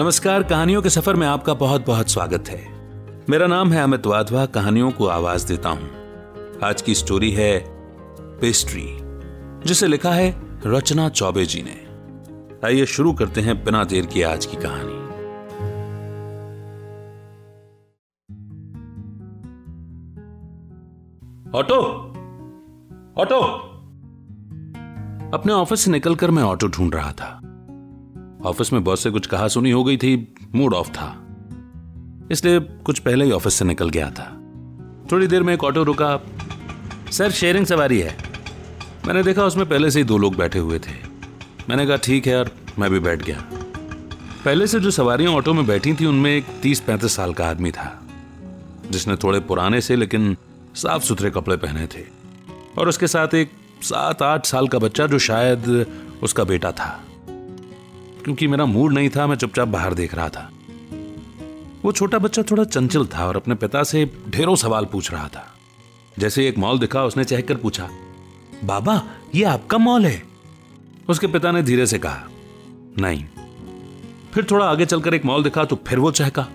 नमस्कार, कहानियों के सफ़र में आपका बहुत बहुत स्वागत है। मेरा नाम है अमित वाधवा, कहानियों को आवाज़ देता हूँ। आज की स्टोरी है पेस्ट्री, जिसे लिखा है रचना चौबे जी ने। आइए शुरू करते हैं बिना देर की आज की कहानी। ऑटो! ऑटो! अपने ऑफ़िस से निकलकर मैं ऑटो ढूंढ रहा था। ऑफ़िस में बॉस से कुछ कहा सुनी हो गई थी, मूड ऑफ़ था। इसलिए कुछ पहले ही ऑफ़िस से निकल गया था। थोड़ी देर में एक ऑटो रुका। सर, शेयरिंग सवारी है। मैंने देखा उसमें पहले से ही दो लोग बैठे हुए थे। मैंने कहा, ठीक है यार, मैं भी बैठ गया। पहले से जो सवारियाँ ऑटो में बैठी थी, उनमें एक तीस पैंतीस साल का आदमी था, जिसने थोड़े पुराने से लेकिन साफ़ सुथरे कपड़े पहने थे। और उसके साथ एक सात आठ साल का बच्चा जो शायद उसका बेटा था। क्योंकि मेरा मूड नहीं था, मैं चुपचाप बाहर देख रहा था। वो छोटा बच्चा थोड़ा चंचल था और अपने पिता से ढेरों सवाल पूछ रहा था। जैसे एक मॉल दिखा, उसने चहकर पूछा, बाबा, ये आपका मॉल है? उसके पिता ने धीरे से कहा, नहीं। फिर थोड़ा आगे चलकर एक मॉल दिखा तो फिर वो चहका,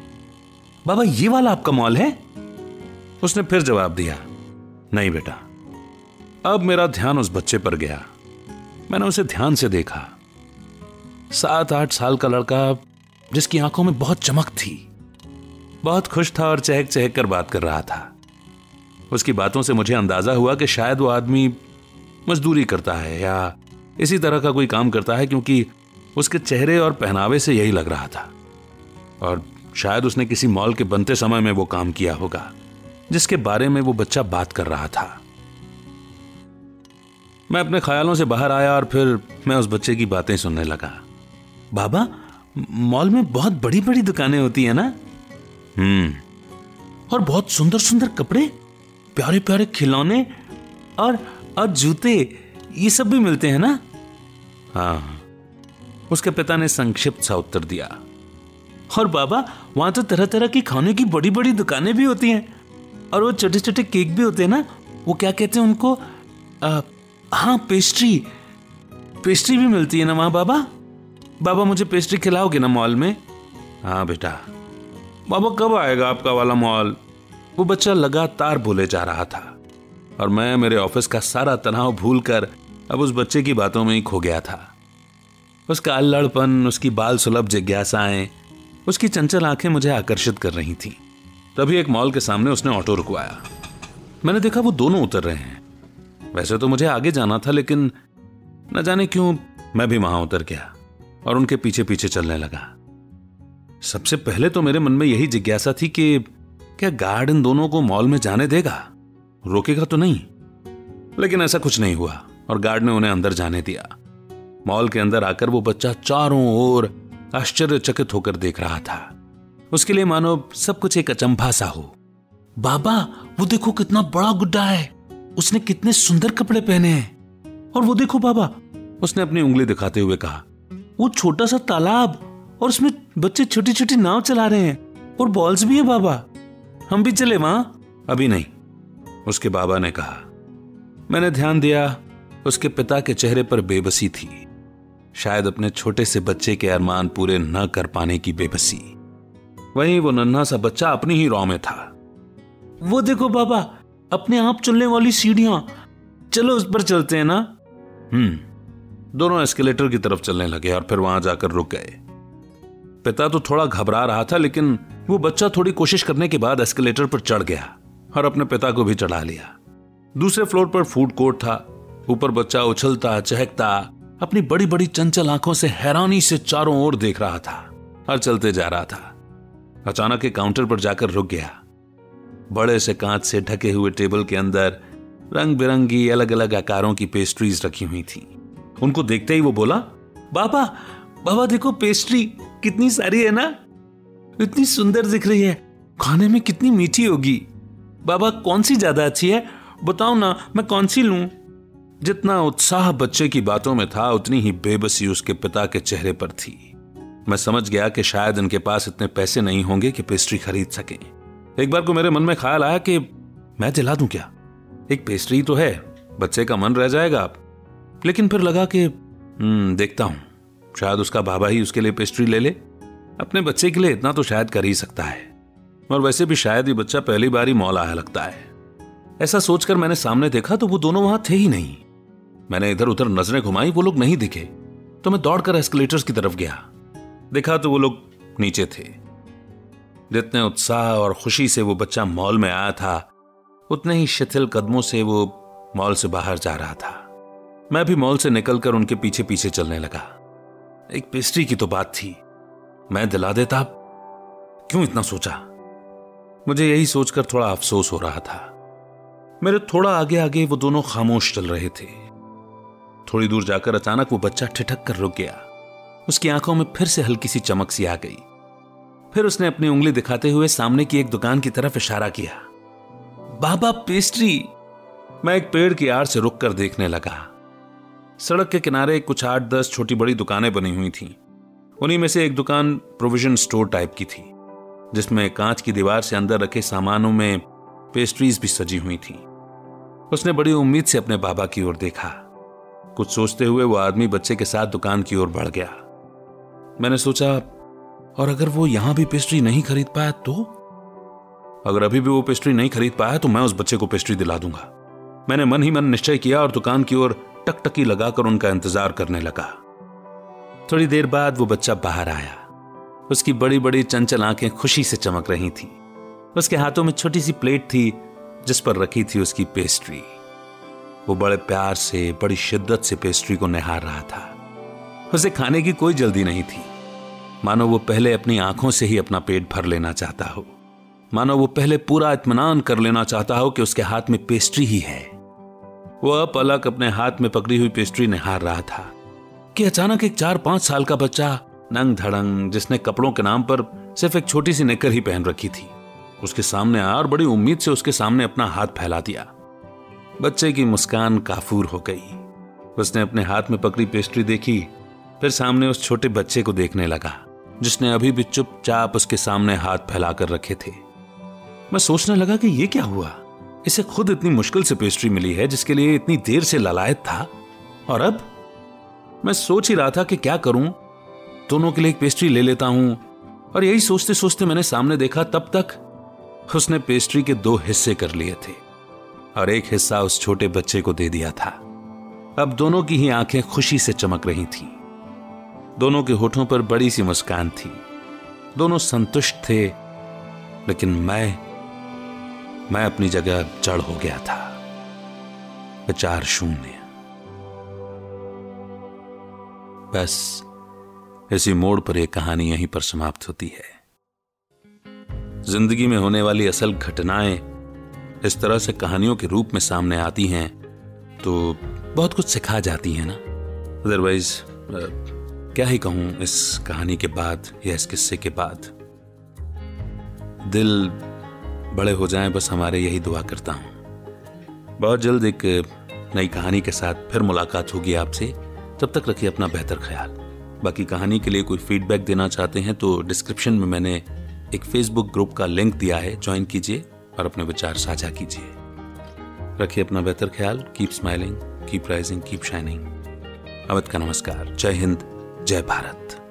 बाबा, ये वाला आपका मॉल है? उसने फिर जवाब दिया, नहीं बेटा, अब मेरा ध्यान उस बच्चे पर गया। मैंने उसे ध्यान से देखा। सात आठ साल का लड़का जिसकी आँखों में बहुत चमक थी, बहुत खुश था और चहक चहक कर बात कर रहा था। उसकी बातों से मुझे अंदाज़ा हुआ कि शायद वो आदमी मजदूरी करता है या इसी तरह का कोई काम करता है क्योंकि उसके चेहरे और पहनावे से यही लग रहा था। और शायद उसने किसी मॉल के बनते समय में वो काम किया होगा, जिसके बारे में वो बच्चा बात कर रहा था। मैं अपने ख्यालों से बाहर आया और फिर मैं उस बच्चे की बातें सुनने लगा। बाबा मॉल में बहुत बड़ी बड़ी दुकानें होती है ना? हम्म। और बहुत सुंदर सुंदर कपड़े प्यारे प्यारे खिलौने और और जूते ये सब भी मिलते हैं ना? हाँ। उसके पिता ने संक्षिप्त सा उत्तर दिया। और बाबा वहाँ तो तरह तरह की खाने की बड़ी बड़ी दुकानें भी होती हैं। और वो छोटे छोटे केक भी होते हैं ना? वो क्या कहते हैं उनको? आ, हाँ पेस्ट्री। पेस्ट्री भी मिलती है ना वहाँ बाबा? बाबा मुझे पेस्ट्री खिलाओगे ना मॉल में? हाँ बेटा। बाबा कब आएगा आपका वाला मॉल वो बच्चा लगातार बोले जा रहा था और मैं मेरे ऑफ़िस का सारा तनाव भूलकर अब उस बच्चे की बातों में ही खो गया था। उसका अल्लड़पन, उसकी बाल सुलभ जिज्ञासाएँ, उसकी चंचल आँखें मुझे आकर्षित कर रही थी। तभी एक मॉल के सामने उसने ऑटो रुकवाया। मैंने देखा वो दोनों उतर रहे हैं। वैसे तो मुझे आगे जाना था, लेकिन न जाने क्यों मैं भी वहाँ उतर गया। और उनके पीछे पीछे चलने लगा। सबसे पहले तो मेरे मन में यही जिज्ञासा थी कि क्या गार्ड इन दोनों को मॉल में जाने देगा? रोकेगा तो नहीं। लेकिन ऐसा कुछ नहीं हुआ और गार्ड ने उन्हें अंदर जाने दिया। मॉल के अंदर आकर वो बच्चा चारों ओर आश्चर्यचकित होकर देख रहा था। उसके लिए मानो सब कुछ एक अचंभा सा हो। बाबा, वो देखो कितना बड़ा गुड्डा है। उसने कितने सुंदर कपड़े पहने हैं। और वो देखो बाबा, उसने अपनी उंगली दिखाते हुए कहा वो छोटा सा तालाब और उसमें बच्चे छोटी छोटी नाव चला रहे हैं और बॉल्स भी है बाबा। हम भी चले वहाँ। अभी नहीं। उसके बाबा ने कहा मैंने ध्यान दिया उसके पिता के चेहरे पर बेबसी थी। शायद अपने छोटे से बच्चे के अरमान पूरे न कर पाने की बेबसी। वहीं वो नन्हा सा बच्चा अपनी ही रॉ में था। वो देखो बाबा अपने आप चलने वाली सीढ़ियाँ। चलो उस पर चलते हैं ना? हम्म। दोनों एस्केलेटर की तरफ़ चलने लगे और फिर वहाँ जाकर रुक गए। पिता तो थोड़ा घबरा रहा था, लेकिन वो बच्चा थोड़ी कोशिश करने के बाद एस्केलेटर पर चढ़ गया और अपने पिता को भी चढ़ा लिया। दूसरे फ्लोर पर फ़ूड कोर्ट था। ऊपर बच्चा उछलता, चहकता, अपनी बड़ी बड़ी चंचल आँखों से हैरानी से चारों ओर देख रहा था और चलते जा रहा था। अचानक एक काउंटर पर जाकर रुक गया। बड़े से कांच से ढके हुए टेबल के अंदर रंग बिरंगी अलग अलग आकारों की पेस्ट्रीज रखी हुई थी। उनको देखते ही वो बोला, बाबा बाबा देखो पेस्ट्री कितनी सारी है ना? इतनी सुंदर दिख रही है। खाने में कितनी मीठी होगी। बाबा, कौन सी ज़्यादा अच्छी है? बताओ ना, मैं कौन सी लूँ? जितना उत्साह बच्चे की बातों में था, उतनी ही बेबसी उसके पिता के चेहरे पर थी। मैं समझ गया कि शायद इनके पास इतने पैसे नहीं होंगे कि पेस्ट्री खरीद सकें। एक बार को मेरे मन में ख्याल आया कि मैं दिला दूँ क्या? एक पेस्ट्री तो है, बच्चे का मन रह जाएगा लेकिन फिर लगा कि हम्म, देखता हूँ। शायद उसका बाबा ही उसके लिए पेस्ट्री ले ले। अपने बच्चे के लिए इतना तो शायद कर ही सकता है। और वैसे भी शायद ये बच्चा पहली बार ही मॉल आया लगता है। ऐसा सोचकर मैंने सामने देखा तो वो दोनों वहाँ थे ही नहीं। मैंने इधर उधर नज़रें घुमाई वो लोग नहीं दिखे। तो मैं दौड़कर एस्केलेटर्स की तरफ़ गया। देखा तो वो लोग नीचे थे। जितने उत्साह और खुशी से वो बच्चा मॉल में आया था उतने ही शिथिल कदमों से वो मॉल से बाहर जा रहा था। मैं भी मॉल से निकलकर उनके पीछे पीछे चलने लगा। एक पेस्ट्री की तो बात थी। मैं दिला देता। क्यों इतना सोचा? मुझे यही सोचकर थोड़ा अफसोस हो रहा था। मेरे थोड़ा आगे आगे वो दोनों खामोश चल रहे थे। थोड़ी दूर जाकर अचानक वो बच्चा ठिठक कर रुक गया। उसकी आँखों में फिर से हल्की सी चमक सी आ गई। फिर उसने अपनी उंगली दिखाते हुए सामने की एक दुकान की तरफ़ इशारा किया। बाबा, पेस्ट्री! मैं एक पेड़ की आड़ से रुक कर देखने लगा। सड़क के किनारे कुछ आठ दस छोटी बड़ी दुकानें बनी हुई थीं। उन्हीं में से एक दुकान प्रोविज़न स्टोर टाइप की थी, जिसमें कांच की दीवार से अंदर रखे सामानों में पेस्ट्रीज भी सजी हुई थी। उसने बड़ी उम्मीद से अपने बाबा की ओर देखा। कुछ सोचते हुए वो आदमी बच्चे के साथ दुकान की ओर बढ़ गया। मैंने सोचा, और अगर वो यहाँ भी पेस्ट्री नहीं खरीद पाया तो? अगर अभी भी वो पेस्ट्री नहीं खरीद पाया तो मैं उस बच्चे को पेस्ट्री दिला दूँगा। मैंने मन ही मन निश्चय किया और दुकान की ओर टकटकी लगाकर उनका इंतज़ार करने लगा। थोड़ी देर बाद वो बच्चा बाहर आया। उसकी बड़ी बड़ी चंचल आँखें खुशी से चमक रही थी। उसके हाथों में छोटी सी प्लेट थी, जिस पर रखी थी उसकी पेस्ट्री। वो बड़े प्यार से, बड़ी शिद्दत से पेस्ट्री को निहार रहा था। उसे खाने की कोई जल्दी नहीं थी। मानो वो पहले अपनी आँखों से ही अपना पेट भर लेना चाहता हो। मानो वो पहले पूरा इतमान कर लेना चाहता हो कि उसके हाथ में पेस्ट्री ही है। वो अपलक अपने हाथ में पकड़ी हुई पेस्ट्री निहार रहा था कि अचानक एक चार पाँच साल का बच्चा नंग धड़ंग, जिसने कपड़ों के नाम पर सिर्फ़ एक छोटी सी निकर ही पहन रखी थी, उसके सामने आया और बड़ी उम्मीद से उसके सामने अपना हाथ फैला दिया। बच्चे की मुस्कान काफूर हो गई। उसने अपने हाथ में पकड़ी पेस्ट्री देखी, फिर सामने उस छोटे बच्चे को देखने लगा, जिसने अभी भी चुपचाप उसके सामने हाथ फैलाकर रखे थे। मैं सोचने लगा कि यह क्या हुआ? इसे खुद इतनी मुश्किल से पेस्ट्री मिली है, जिसके लिए इतनी देर से ललायत था। और अब मैं सोच ही रहा था कि क्या करूँ। दोनों के लिए एक पेस्ट्री ले लेता हूँ। और यही सोचते सोचते मैंने सामने देखा, तब तक उसने पेस्ट्री के दो हिस्से कर लिए थे। और एक हिस्सा उस छोटे बच्चे को दे दिया था। अब दोनों की ही आँखें खुशी से चमक रही थीं। दोनों के होठों पर बड़ी सी मुस्कान थी। दोनों संतुष्ट थे, लेकिन मैं मैं अपनी जगह जड़ हो गया था। विचार शून्य। बस, इसी मोड़ पर यह कहानी यहीं पर समाप्त होती है। ज़िंदगी में होने वाली असल घटनाएँ इस तरह से कहानियों के रूप में सामने आती हैं तो बहुत कुछ सिखा जाती हैं ना? अदरवाइज़ क्या ही कहूँ इस कहानी के बाद या इस किस्से के बाद। दिल बड़े हो जाएँ, बस हमारे यही दुआ करता हूँ। बहुत जल्द एक नई कहानी के साथ फिर मुलाकात होगी आपसे। तब तक रखिए अपना बेहतर ख्याल। बाकी कहानी के लिए कोई फीडबैक देना चाहते हैं तो डिस्क्रिप्शन में मैंने एक फेसबुक ग्रुप का लिंक दिया है ज्वाइन कीजिए और अपने विचार साझा कीजिए। रखिए अपना बेहतर ख्याल keep smiling keep rising keep shining Awadh का नमस्कार। जय हिंद, जय भारत।